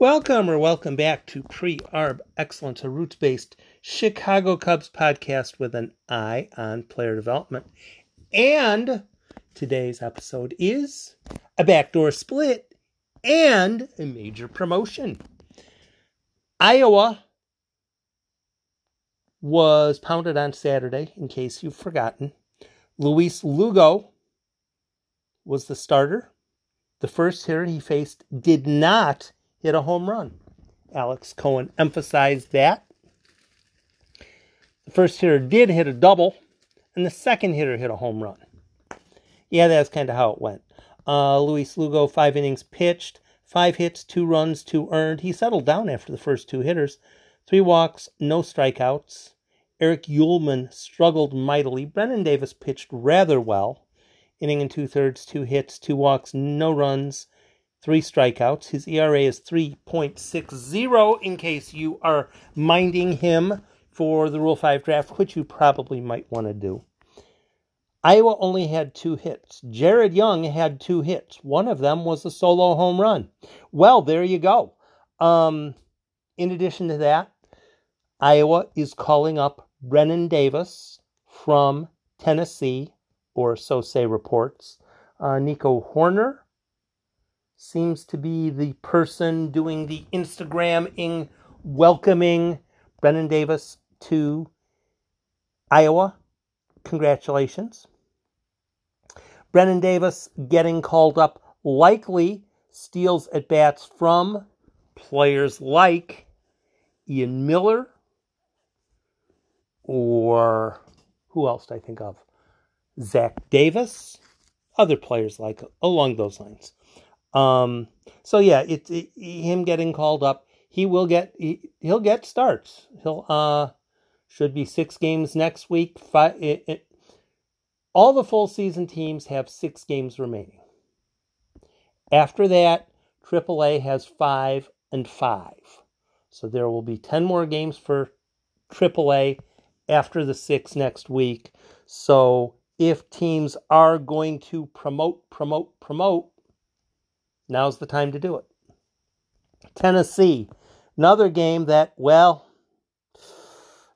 Welcome or welcome back to Pre Arb Excellence, a roots based Chicago Cubs podcast with an eye on player development. And today's episode is a backdoor split and a major promotion. Iowa was pounded on Saturday, in case you've forgotten. Luis Lugo was the starter. The first hitter he faced did not hit a home run. Alex Cohen emphasized that. The first hitter did hit a double, and the second hitter hit a home run. Yeah, that's kind of how it went. Uh, Luis Lugo, five innings pitched, five hits, two runs, two earned. He settled down after the first two hitters. Three walks, no strikeouts. Eric Uelmen struggled mightily. Brennan Davis pitched rather well. Inning and two thirds, two hits, two walks, no runs, three strikeouts. His ERA is 3.60 in case you are minding him for the Rule 5 draft, which you probably might want to do. Iowa only had two hits. Jared Young had two hits. One of them was a solo home run. Well, there you go. Um, in addition to that, Iowa is calling up Brennen Davis from Tennessee, or so say reports. Uh, Nico Hoerner seems to be the person doing the Instagramming, welcoming Brennen Davis to Iowa. Congratulations. Brennen Davis getting called up likely steals at bats from players like Ian Miller or who else do I think of? Zach Davis, other players like along those lines. Um, so yeah, it's it, him getting called up. He will get he, will get starts. He'll uh should be six games next week. Five. It, it, all the full season teams have six games remaining. After that, AAA has five and five. So there will be 10 more games for AAA after the six next week. So if teams are going to promote, promote, promote, Now's the time to do it. Tennessee, another game that, well,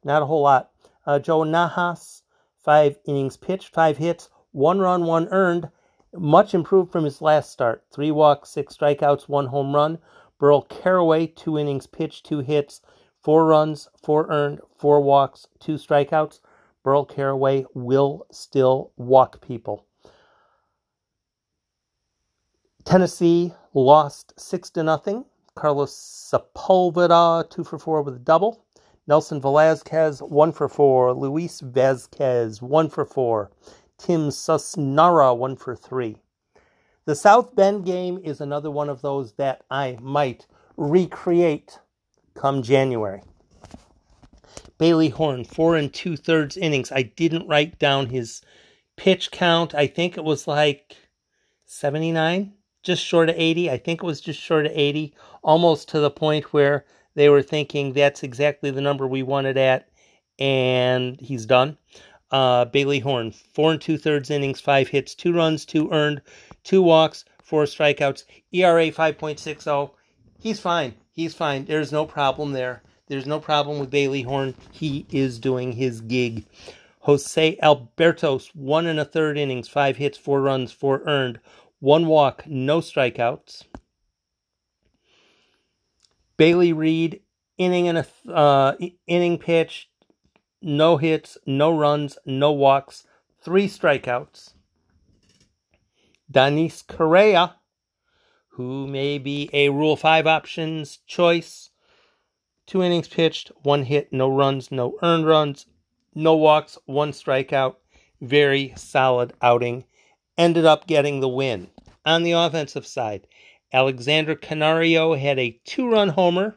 not a whole lot. Uh, Joe Nahas, five innings pitched, five hits, one run, one earned. Much improved from his last start. Three walks, six strikeouts, one home run. Burl Carraway, two innings pitched, two hits, four runs, four earned, four walks, two strikeouts. Burl Carraway will still walk people. Tennessee lost six to nothing. Carlos Sepulveda two for four with a double. Nelson Velazquez one for four. Luis Vazquez one for four. Tim Susnara one for three. The South Bend game is another one of those that I might recreate come January. Bailey Horn, four and two thirds innings. I didn't write down his pitch count. I think it was like 79 just short of 80. I think it was just short of 80, almost to the point where they were thinking that's exactly the number we wanted at, and he's done. Uh, Bailey Horn, four and two thirds innings, five hits, two runs, two earned, two walks, four strikeouts, ERA 5.60. He's fine. He's fine. There's no problem there. There's no problem with Bailey Horn. He is doing his gig. Jose Albertos, one and a third innings, five hits, four runs, four earned, one walk, no strikeouts. Bailey Reed, inning and a uh, inning pitch, no hits, no runs, no walks, three strikeouts. Danis Correa, who may be a Rule 5 options choice, two innings pitched, one hit, no runs, no earned runs, no walks, one strikeout. Very solid outing ended up getting the win. On the offensive side, Alexander Canario had a two run homer,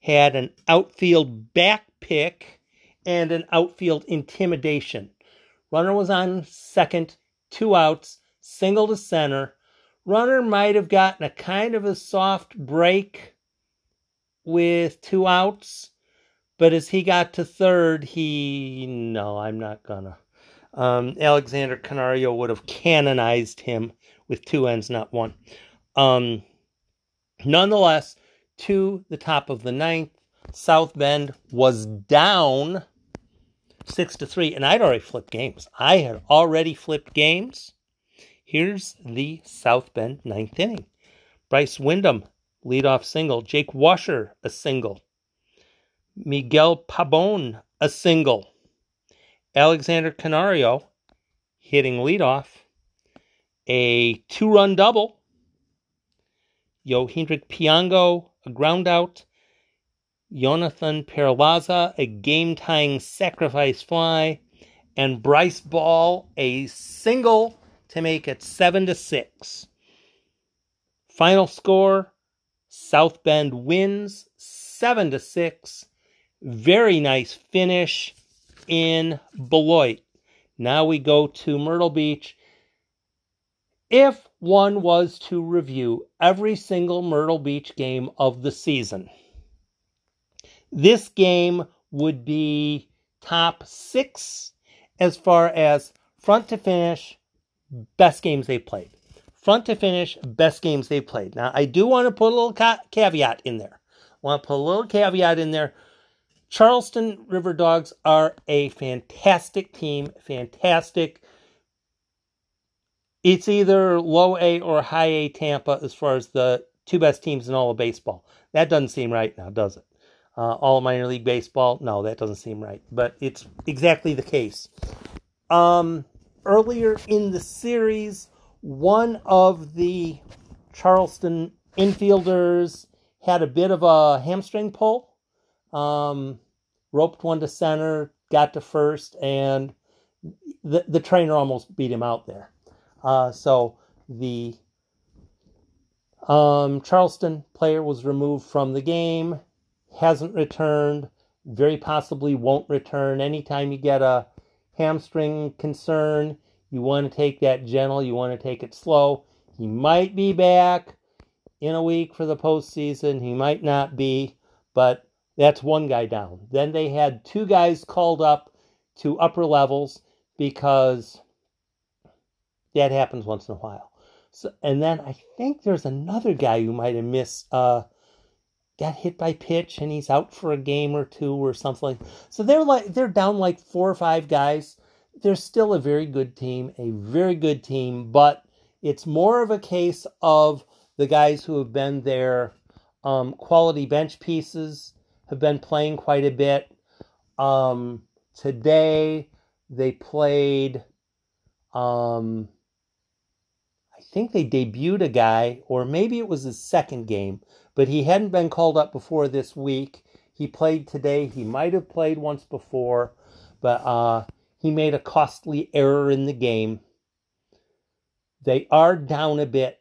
had an outfield back pick, and an outfield intimidation. Runner was on second, two outs, single to center. Runner might have gotten a kind of a soft break with two outs, but as he got to third, he, no, I'm not gonna um, Alexander Canario would have canonized him with two ends, not one. Um, nonetheless, to the top of the ninth. South Bend was down six to three, and I'd already flipped games. I had already flipped games. Here's the South Bend ninth inning. Bryce Windham, leadoff single. Jake Washer, a single. Miguel Pabon, a single. Alexander Canario, hitting leadoff. A two run double. Yohendrick Pinango, a ground out. Jonathan Perlaza, a game tying sacrifice fly, and Bryce Ball, a single to make it 7 to 6. Final score South Bend wins 7 to 6. Very nice finish in Beloit. Now we go to Myrtle Beach. If one was to review every single Myrtle Beach game of the season, this game would be top six as far as front to finish, best games they played. Front to finish, best games they played. Now, I do want to put a little ca- caveat in there. I want to put a little caveat in there. Charleston River Dogs are a fantastic team, fantastic. It's either low A or high A Tampa as far as the two best teams in all of baseball. That doesn't seem right now, does it? uh, all minor league baseball. No, that doesn't seem right, but it's exactly the case. Um, earlier in the series, one of the Charleston infielders had a bit of a hamstring pull. Um, roped one to center, got to first, and the the trainer almost beat him out there. Uh, so the um, Charleston player was removed from the game hasn't returned, very possibly won't return. Anytime you get a hamstring concern, you want to take that gentle, you want to take it slow. He might be back in a week for the postseason, he might not be, but that's one guy down. Then they had two guys called up to upper levels because that happens once in a while. So, and then I think there's another guy who might have missed uh, got hit by pitch and he's out for a game or two or something. So they're like they're down like four or five guys. They're still a very good team, a very good team, but it's more of a case of the guys who have been their um, quality bench pieces have been playing quite a bit. Um, today they played. Um, I think they debuted a guy, or maybe it was his second game but he hadn't been called up before this week. He played today. He might have played once before, but uh, he made a costly error in the game. They are down a bit.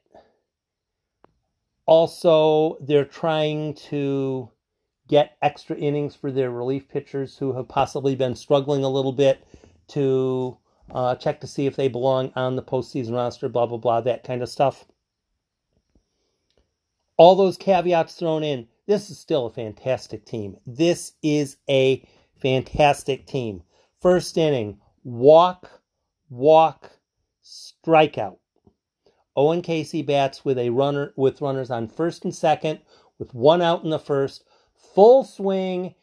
Also, they're trying to get extra innings for their relief pitchers who have possibly been struggling a little bit to uh, check to see if they belong on the postseason roster, blah, blah, blah, that kind of stuff all those caveats thrown in, this is still a fantastic team. This is a fantastic team. First inning, walk, walk, strikeout. Owen Caissie bats with a runner with runners on first and second, with one out in the first. Full swing,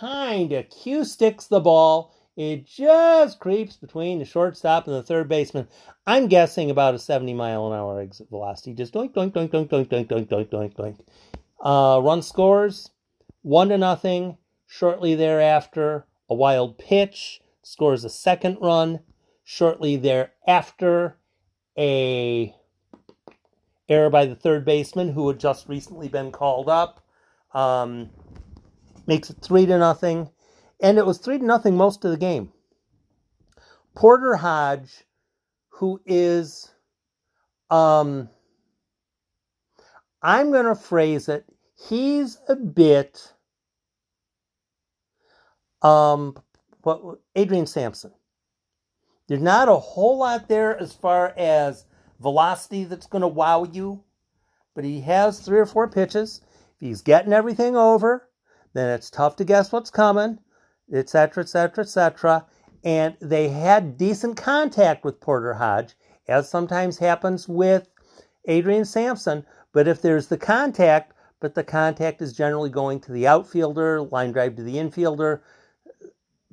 kind of cue sticks the ball it just creeps between the shortstop and the third baseman. I'm guessing about a 70 mile an hour exit velocity. Just doink, doink, doink, doink, doink, doink, doink, doink, doink, doink. Uh, run scores one to nothing. Shortly thereafter, a wild pitch scores a second run. Shortly thereafter, a error by the third baseman who had just recently been called up um, makes it three to nothing and it was three to nothing most of the game. Porter Hodge, who is, um, I'm going to phrase it, he's a bit, um, what Adrian Sampson. There's not a whole lot there as far as velocity that's going to wow you, but he has three or four pitches. If he's getting everything over, then it's tough to guess what's coming etc., etc., etc. And they had decent contact with Porter Hodge, as sometimes happens with Adrian Sampson. But if there's the contact, but the contact is generally going to the outfielder, line drive to the infielder,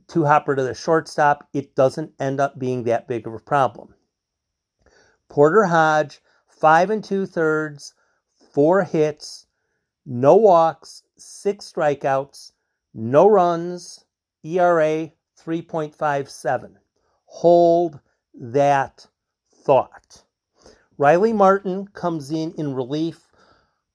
two hopper to the shortstop. It doesn't end up being that big of a problem. Porter Hodge, five and two thirds, four hits, no walks, six strikeouts, no runs, ERA 3.57. Hold that thought. Riley Martin comes in in relief.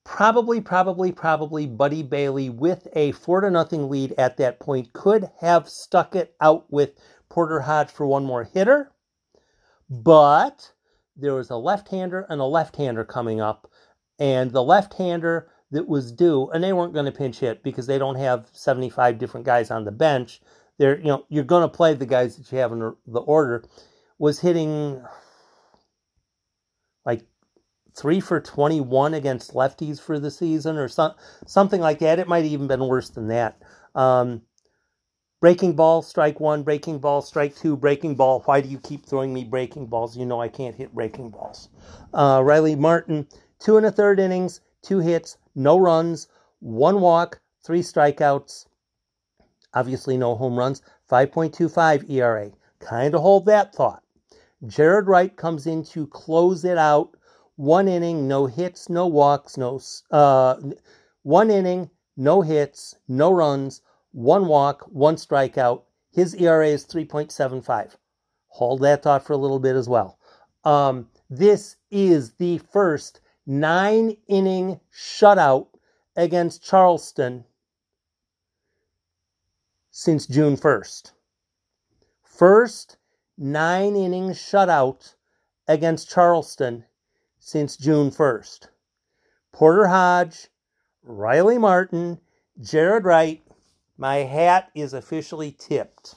Probably, probably, probably Buddy Bailey with a four to nothing lead at that point could have stuck it out with Porter Hodge for one more hitter. But there was a left hander and a left hander coming up. And the left hander that was due, and they weren't going to pinch hit because they don't have 75 different guys on the bench. They're, you know, you're going to play the guys that you have in the order, was hitting like three for 21 against lefties for the season or some, something like that. It might even been worse than that. Um, breaking ball, strike one, breaking ball, strike two, breaking ball. Why do you keep throwing me breaking balls? You know I can't hit breaking balls. Uh, Riley Martin, two and a third innings, two hits, no runs, one walk, three strikeouts. Obviously, no home runs, 5.25 ERA. Kind of hold that thought. Jared Wright comes in to close it out. One inning, no hits, no walks, no uh, one inning, no hits, no runs, one walk, one strikeout. His ERA is 3.75. Hold that thought for a little bit as well. Um, this is the first nine inning shutout against Charleston since June 1st. First nine inning shutout against Charleston since June 1st. Porter Hodge, Riley Martin, Jared Wright, my hat is officially tipped.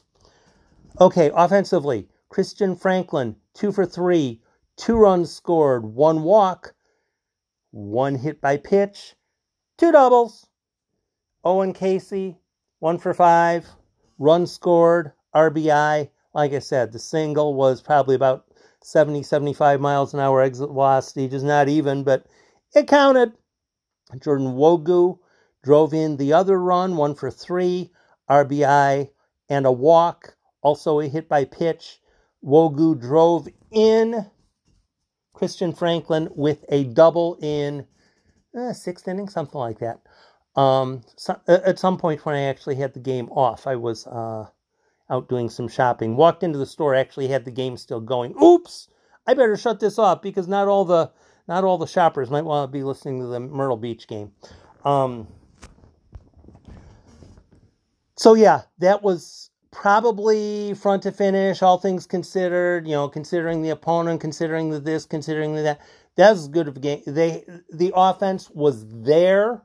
Okay, offensively, Christian Franklin, two for three, two runs scored, one walk, one hit by pitch, two doubles. Oh Owen Caissie, one for five, run scored, RBI. Like I said, the single was probably about 70, 75 miles an hour exit velocity, just not even, but it counted. Jordan Nwogu drove in the other run, one for three, RBI, and a walk. Also a hit by pitch. Nwogu drove in Christian Franklin with a double in eh, sixth inning, something like that. Um, so, at some point when I actually had the game off, I was uh, out doing some shopping. Walked into the store, actually had the game still going. Oops! I better shut this off because not all the not all the shoppers might want to be listening to the Myrtle Beach game. Um, so yeah, that was probably front to finish, all things considered, you know, considering the opponent, considering the this, considering the that. That's good of a game. They the offense was there.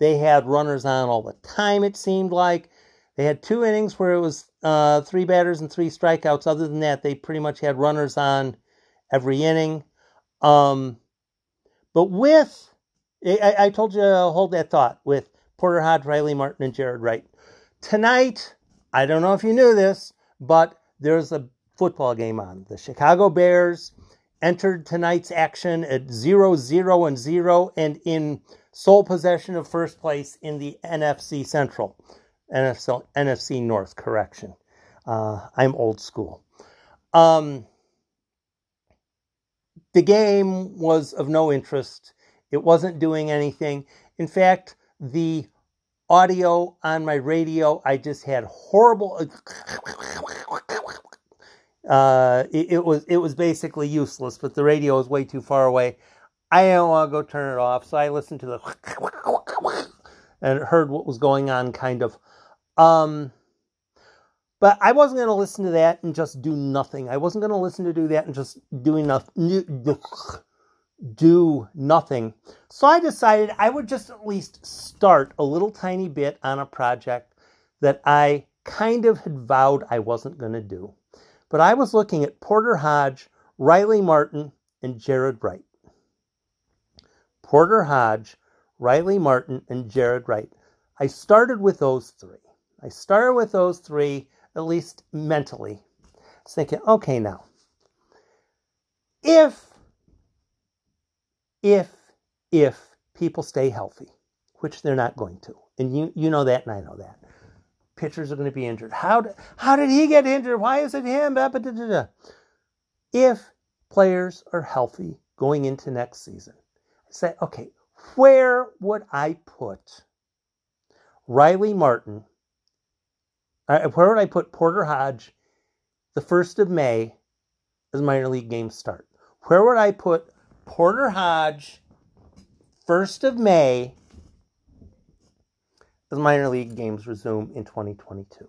They had runners on all the time. It seemed like they had two innings where it was uh, three batters and three strikeouts. Other than that, they pretty much had runners on every inning. Um, but with I, I told you hold that thought with Porter Hodge, Riley Martin, and Jared Wright. Tonight, I don't know if you knew this, but there's a football game on. The Chicago Bears entered tonight's action at 0 0 and 0 and in sole possession of first place in the NFC Central. NFC, NFC North, correction. Uh, I'm old school. Um, the game was of no interest. It wasn't doing anything. In fact, the audio on my radio. I just had horrible. Uh, it, it, was it was basically useless, but the radio was way too far away. I didn't want to go turn it off, so I listened to the and heard what was going on, kind of. Um, but I wasn't going to listen to that and just do nothing. I wasn't going to listen to do that and just doing nothing do nothing. So I decided I would just at least start a little tiny bit on a project that I kind of had vowed I wasn't going to do. But I was looking at Porter Hodge, Riley Martin, and Jared Wright. Porter Hodge, Riley Martin, and Jared Wright. I started with those three. I started with those three, at least mentally. I was thinking, okay, now, if if if people stay healthy, which they're not going to. And you, you know that, and I know that. Pitchers are going to be injured. How, did, how did he get injured? Why is it him? If players are healthy going into next season, I say, okay, where would I put Riley Martin? Where would I put Porter Hodge the 1st of May as minor league games start? Where would I put Porter Hodge 1st of May the minor league games resume in 2022?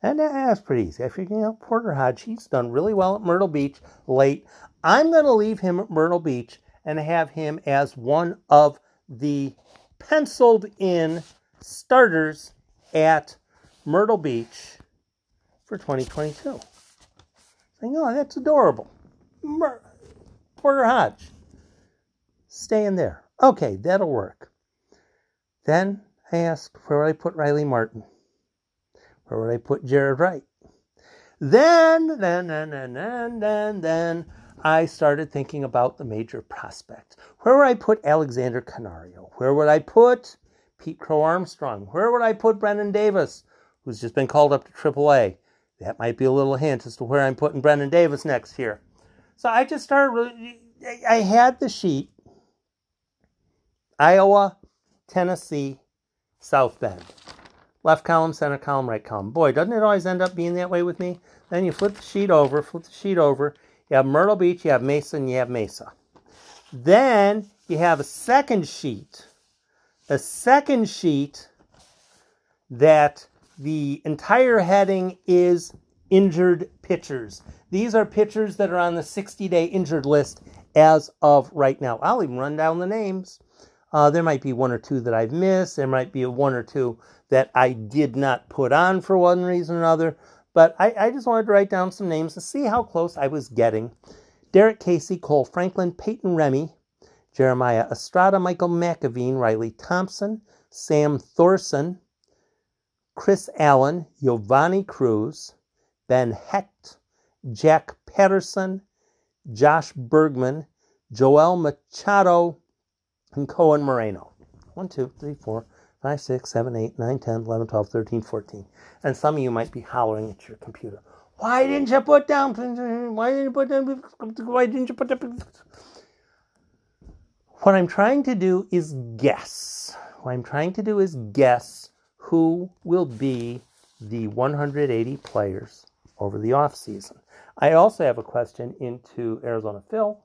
And that's pretty easy. I figure, you know, Porter Hodge, he's done really well at Myrtle Beach late. I'm going to leave him at Myrtle Beach and have him as one of the penciled in starters at Myrtle Beach for 2022. Saying, oh, that's adorable. Porter Hodge. Stay in there. Okay, that'll work. Then I asked, where would I put Riley Martin? Where would I put Jared Wright? Then, then, then, then, then, then, then I started thinking about the major prospects. Where would I put Alexander Canario? Where would I put Pete Crow Armstrong? Where would I put Brennen Davis, who's just been called up to AAA? That might be a little hint as to where I'm putting Brennen Davis next year. So I just started really, I had the sheet Iowa, Tennessee, South Bend. Left column, center column, right column. Boy, doesn't it always end up being that way with me? Then you flip the sheet over, flip the sheet over, you have Myrtle Beach, you have Mesa, you have Mesa. Then you have a second sheet, a second sheet that the entire heading is injured pitchers. These are pitchers that are on the 60 day injured list as of right now. I'll even run down the names. Uh, there might be one or two that I've missed. There might be one or two that I did not put on for one reason or another. But I, I just wanted to write down some names to see how close I was getting. Derek Casey, Kohl Franklin, Peyton Remy, Jeremiah Estrada, Michael McAvene, Riley Thompson, Sam Thoresen, Chris Allen, Giovanni Cruz, Ben Hecht, Jack Patterson, Josh Burgmann, Joel Machado, and Koen Moreno. One, two, three, four, 5, 6, 7, 8, 9, 10, 11, 12, 13, 14. And some of you might be hollering at your computer. Why didn't you put down? Why didn't you put down? Why didn't you put down? What I'm trying to do is guess. What I'm trying to do is guess who will be the 180 players over the off season. I also have a question into Arizona Phil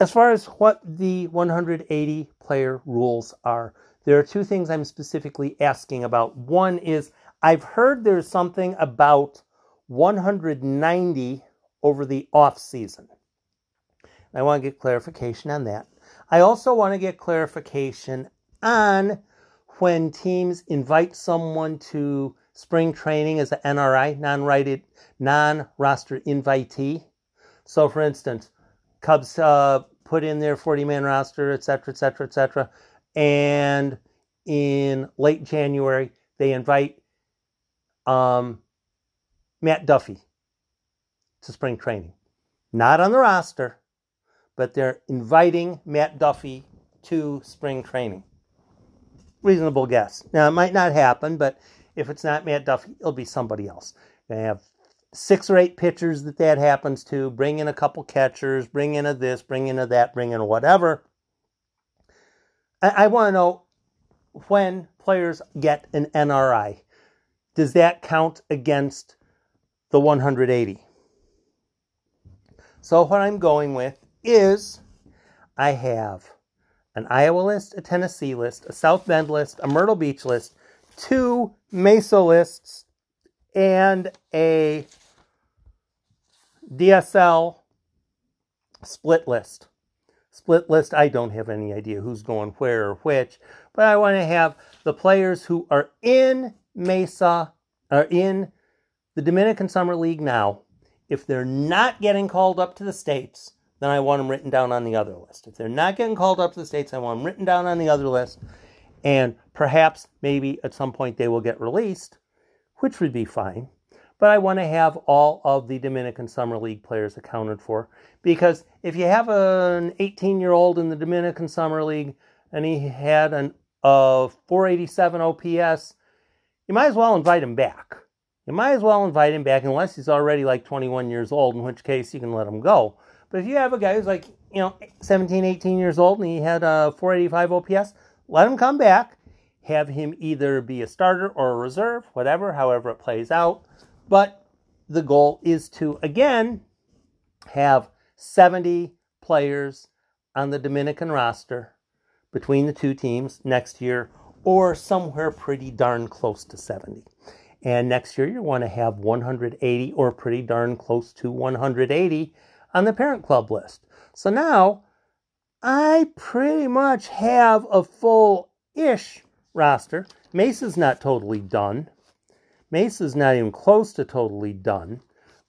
as far as what the 180 player rules are, there are two things I'm specifically asking about. One is I've heard there's something about 190 over the off season. I want to get clarification on that. I also want to get clarification on when teams invite someone to spring training as an NRI, non-rated, non-roster invitee. So, for instance, Cubs uh, put in their 40 man roster, et cetera, et cetera, et cetera. And in late January, they invite um, Matt Duffy to spring training. Not on the roster, but they're inviting Matt Duffy to spring training. Reasonable guess. Now, it might not happen, but if it's not Matt Duffy, it'll be somebody else. They have six or eight pitchers that that happens to, bring in a couple catchers, bring in a this, bring in a that, bring in a whatever. I, I want to know when players get an NRI, does that count against the 180? So, what I'm going with is I have an Iowa list, a Tennessee list, a South Bend list, a Myrtle Beach list, two Mesa lists, and a DSL split list. Split list, I don't have any idea who's going where or which, but I want to have the players who are in Mesa, are in the Dominican Summer League now. If they're not getting called up to the States, then I want them written down on the other list. If they're not getting called up to the States, I want them written down on the other list. And perhaps, maybe at some point, they will get released, which would be fine. but I want to have all of the Dominican Summer League players accounted for. Because if you have an 18 year old in the Dominican Summer League and he had an uh, 487 OPS, you might as well invite him back. You might as well invite him back unless he's already like 21 years old, in which case you can let him go. But if you have a guy who's like, you know, 17, 18 years old and he had a 485 OPS, let him come back. Have him either be a starter or a reserve, whatever, however it plays out. But the goal is to, again, have 70 players on the Dominican roster between the two teams next year or somewhere pretty darn close to 70. And next year you want to have 180 or pretty darn close to 180 on the parent club list. So now I pretty much have a full ish roster. Mesa's not totally done. Mesa's not even close to totally done.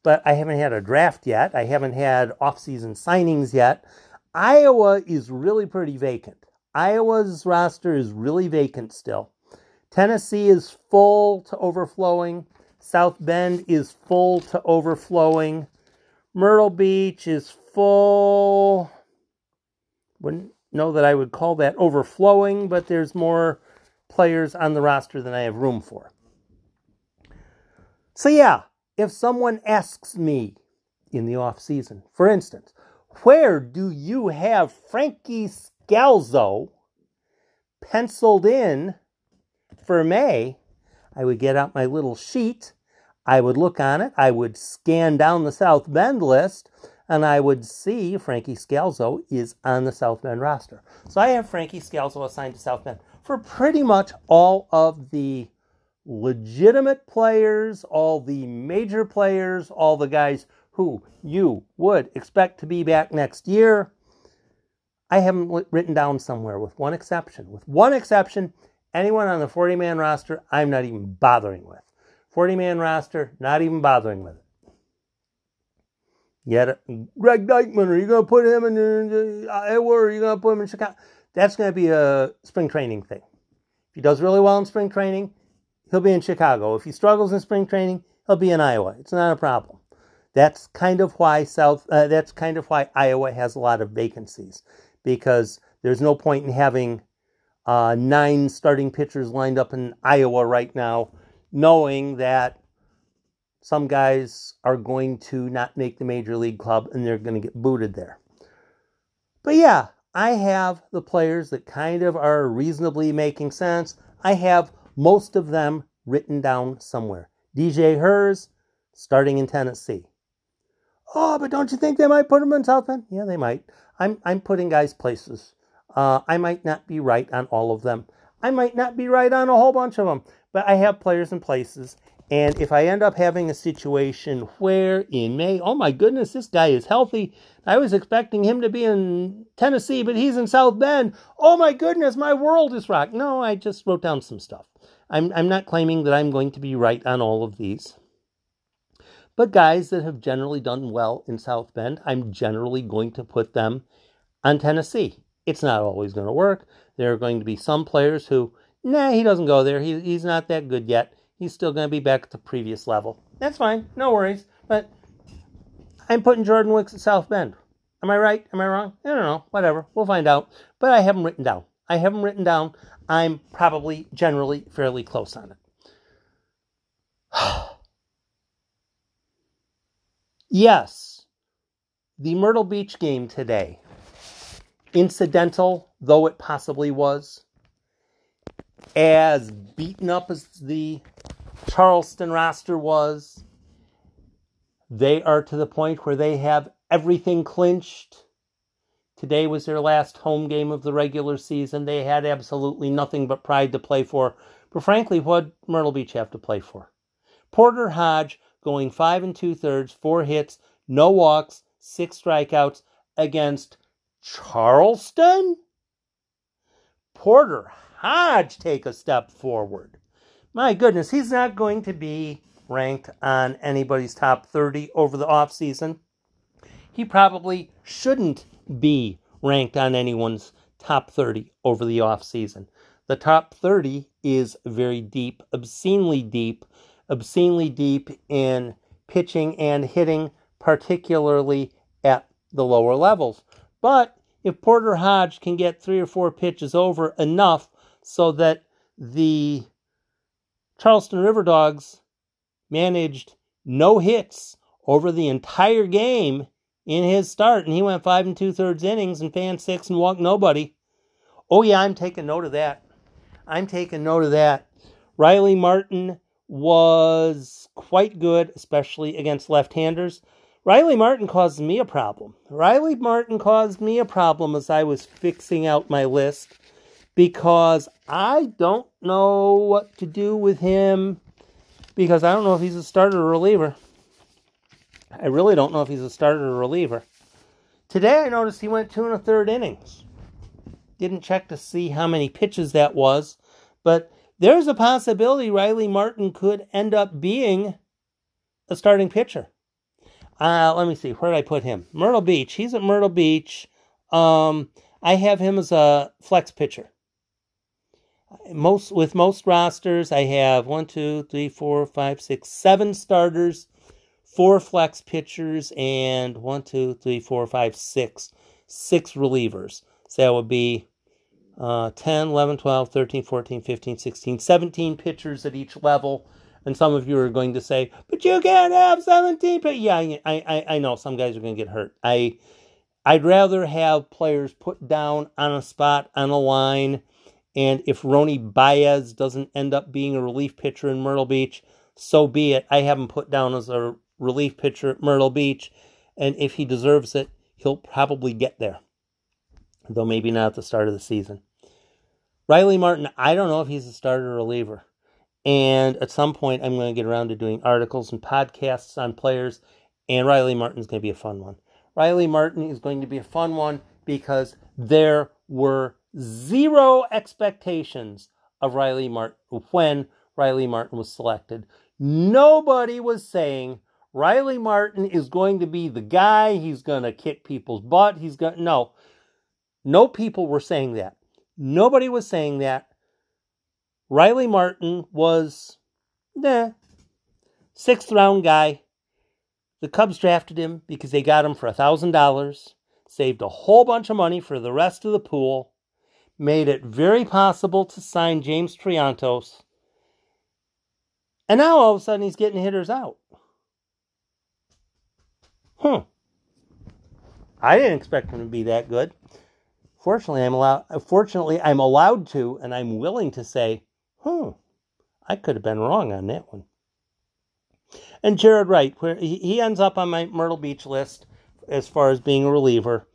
But I haven't had a draft yet. I haven't had off-season signings yet. Iowa is really pretty vacant. Iowa's roster is really vacant still. Tennessee is full to overflowing. South Bend is full to overflowing. Myrtle Beach is full. Wouldn't know that I would call that overflowing, but there's more players on the roster than I have room for. So, yeah, if someone asks me in the off season, for instance, where do you have Frankie Scalzo penciled in for May? I would get out my little sheet. I would look on it. I would scan down the South Bend list and I would see Frankie Scalzo is on the South Bend roster. So I have Frankie Scalzo assigned to South Bend for pretty much all of the legitimate players, all the major players, all the guys who you would expect to be back next year. I haven't written down somewhere with one exception. With one exception, anyone on the 40 man roster, I'm not even bothering with. 40 man roster, not even bothering with it. Yet, Greg Deichmann, are you going to put him in Iowa or are you going to put him in Chicago? That's going to be a spring training thing. If he does really well in spring training, he'll be in Chicago. If he struggles in spring training, he'll be in Iowa. It's not a problem. That's kind of why South. Uh, that's kind of why Iowa has a lot of vacancies because there's no point in having uh, nine starting pitchers lined up in Iowa right now, knowing that some guys are going to not make the major league club and they're going to get booted there. But yeah, I have the players that kind of are reasonably making sense. I have most of them written down somewhere. DJ Herz, starting in Tennessee. Oh, but don't you think they might put him in South Bend? Yeah, they might. I'm I'm putting guys places. Uh, I might not be right on all of them. I might not be right on a whole bunch of them, but I have players in places, and if I end up having a situation where in May, oh my goodness, this guy is healthy. I was expecting him to be in Tennessee, but he's in South Bend. Oh my goodness, my world is rocked. No, I just wrote down some stuff. I'm, I'm not claiming that I'm going to be right on all of these. But guys that have generally done well in South Bend, I'm generally going to put them on Tennessee. It's not always going to work. There are going to be some players who, nah, he doesn't go there. He, he's not that good yet he's still going to be back at the previous level. That's fine, no worries. But I'm putting Jordan Wicks at South Bend. Am I right? Am I wrong? I don't know. Whatever. We'll find out. But I haven't written down. I haven't written down. I'm probably generally fairly close on it. yes, the Myrtle Beach game today, incidental though it possibly was, as beaten up as the Charleston roster was. They are to the point where they have everything clinched. Today was their last home game of the regular season. They had absolutely nothing but pride to play for. But frankly, what Myrtle Beach have to play for? Porter Hodge going five and two thirds, four hits, no walks, six strikeouts against Charleston? Porter Hodge take a step forward. My goodness, he's not going to be ranked on anybody's top 30 over the offseason. He probably shouldn't be ranked on anyone's top 30 over the offseason. The top 30 is very deep, obscenely deep, obscenely deep in pitching and hitting, particularly at the lower levels. But if Porter Hodge can get three or four pitches over enough so that the Charleston River Dogs managed no hits over the entire game in his start, and he went five and two thirds innings and fanned six and walked nobody. Oh, yeah, I'm taking note of that. I'm taking note of that. Riley Martin was quite good, especially against left handers. Riley Martin caused me a problem. Riley Martin caused me a problem as I was fixing out my list because I don't know what to do with him because I don't know if he's a starter or reliever. I really don't know if he's a starter or reliever. Today I noticed he went two and a third innings. Didn't check to see how many pitches that was, but there's a possibility Riley Martin could end up being a starting pitcher. Uh, let me see, where did I put him? Myrtle Beach. He's at Myrtle Beach. Um, I have him as a flex pitcher. Most with most rosters, I have one, two, three, four, five, six, seven starters, four flex pitchers, and one, two, three, four, five, six, six relievers. So that would be uh, 10, 11, 12, 13, 14, 15, 16, 17 pitchers at each level. And some of you are going to say, but you can't have 17. But yeah, I, I, I know some guys are going to get hurt. I, I'd rather have players put down on a spot, on a line. And if Roni Baez doesn't end up being a relief pitcher in Myrtle Beach, so be it. I have him put down as a relief pitcher at Myrtle Beach. And if he deserves it, he'll probably get there. Though maybe not at the start of the season. Riley Martin, I don't know if he's a starter or a reliever. And at some point, I'm going to get around to doing articles and podcasts on players. And Riley Martin's going to be a fun one. Riley Martin is going to be a fun one because there were zero expectations of Riley Martin when Riley Martin was selected. Nobody was saying Riley Martin is going to be the guy. He's going to kick people's butt. He's going no. No people were saying that. Nobody was saying that. Riley Martin was, nah, sixth round guy. The Cubs drafted him because they got him for a $1,000, saved a whole bunch of money for the rest of the pool, made it very possible to sign James Triantos. And now all of a sudden he's getting hitters out. Hmm. I didn't expect him to be that good. Fortunately, I'm allowed. Fortunately, I'm allowed to, and I'm willing to say, "Hmm, I could have been wrong on that one." And Jared Wright, where he ends up on my Myrtle Beach list as far as being a reliever.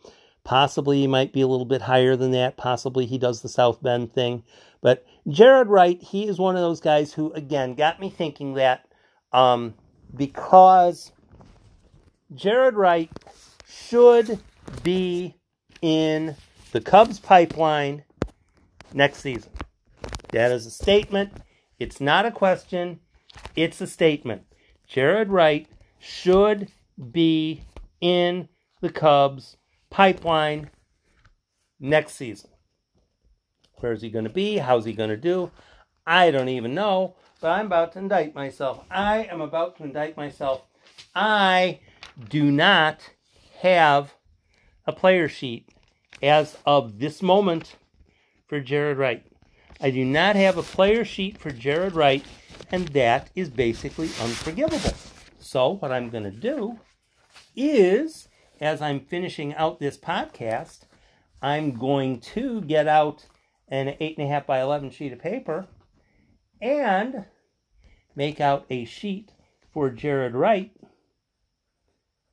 Possibly he might be a little bit higher than that. Possibly he does the South Bend thing. But Jared Wright, he is one of those guys who, again, got me thinking that um, because Jared Wright should be in the Cubs pipeline next season. That is a statement. It's not a question. It's a statement. Jared Wright should be in the Cubs pipeline next season. Where is he going to be? How's he going to do? I don't even know, but I'm about to indict myself. I am about to indict myself. I do not have a player sheet as of this moment for Jared Wright. I do not have a player sheet for Jared Wright, and that is basically unforgivable. So, what I'm going to do is, as I'm finishing out this podcast, I'm going to get out an 8.5 by 11 sheet of paper and make out a sheet for Jared Wright,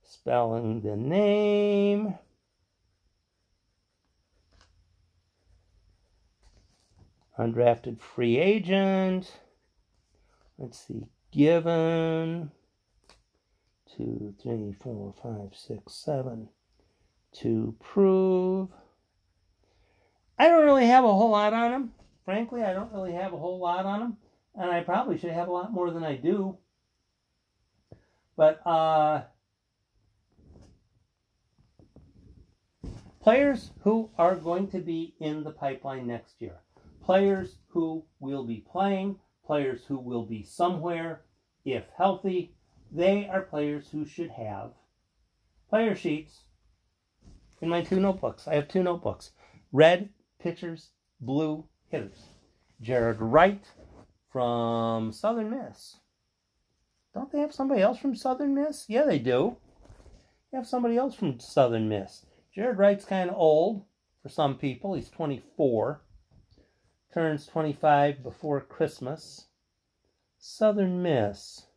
spelling the name. undrafted free agent. Let's see, given two, three, four, five, six, seven to prove. I don't really have a whole lot on him. Frankly, I don't really have a whole lot on him, and I probably should have a lot more than I do. But uh, players who are going to be in the pipeline next year players who will be playing, players who will be somewhere if healthy, they are players who should have player sheets in my two notebooks. I have two notebooks red pitchers, blue hitters. Jared Wright from Southern Miss. Don't they have somebody else from Southern Miss? Yeah, they do. They have somebody else from Southern Miss. Jared Wright's kind of old for some people. He's 24. Turns 25 before Christmas. Southern Miss.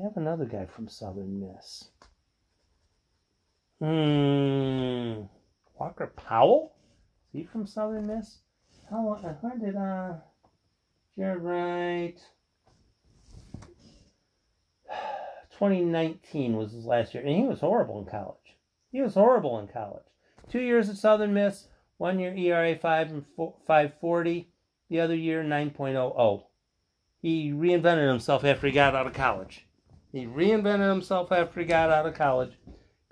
They have another guy from Southern Miss. Hmm. Walker Powell? Is he from Southern Miss? How, when did uh, Jared Wright? 2019 was his last year, and he was horrible in college. He was horrible in college. Two years at Southern Miss, one year ERA 5 and 540, the other year 9.00. He reinvented himself after he got out of college. He reinvented himself after he got out of college.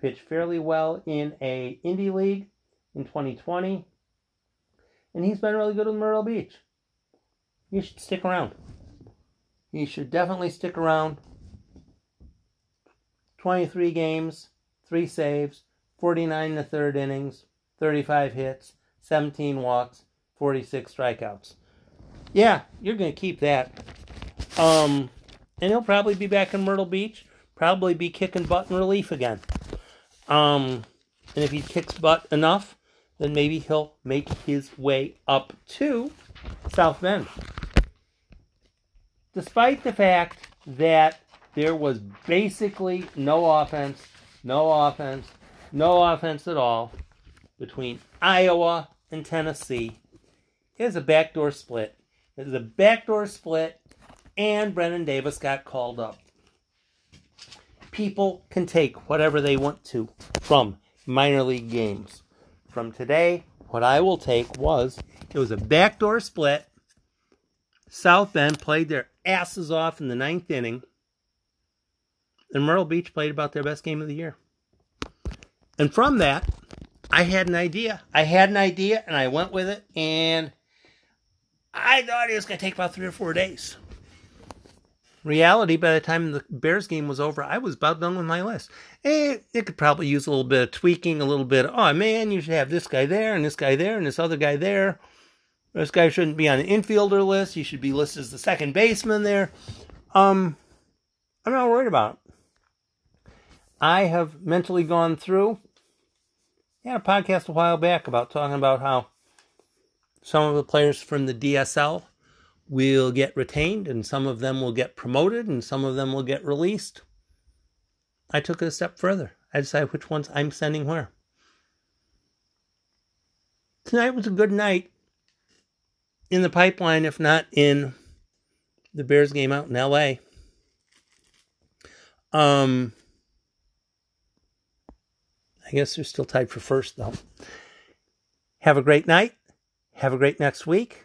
Pitched fairly well in a indie league in 2020, and he's been really good with Myrtle Beach. You should stick around. You should definitely stick around. 23 games, 3 saves, 49 in the third innings, 35 hits, 17 walks, 46 strikeouts. Yeah, you're going to keep that. Um, and he'll probably be back in Myrtle Beach, probably be kicking butt in relief again. Um, and if he kicks butt enough, then maybe he'll make his way up to South Bend. Despite the fact that there was basically no offense, no offense, no offense at all between Iowa and Tennessee. It was a backdoor split. It was a backdoor split, and Brennen Davis got called up. People can take whatever they want to from minor league games. From today, what I will take was it was a backdoor split. South Bend played their asses off in the ninth inning. And Myrtle Beach played about their best game of the year. And from that, I had an idea. I had an idea and I went with it. And I thought it was going to take about three or four days. Reality, by the time the Bears game was over, I was about done with my list. It, it could probably use a little bit of tweaking, a little bit oh man, you should have this guy there and this guy there and this other guy there. This guy shouldn't be on the infielder list. He should be listed as the second baseman there. Um, I'm not worried about it. I have mentally gone through. I had a podcast a while back about talking about how some of the players from the DSL will get retained and some of them will get promoted and some of them will get released. I took it a step further. I decided which ones I'm sending where. Tonight was a good night in the pipeline, if not in the Bears game out in LA. Um, I guess they're still tied for first, though. Have a great night. Have a great next week.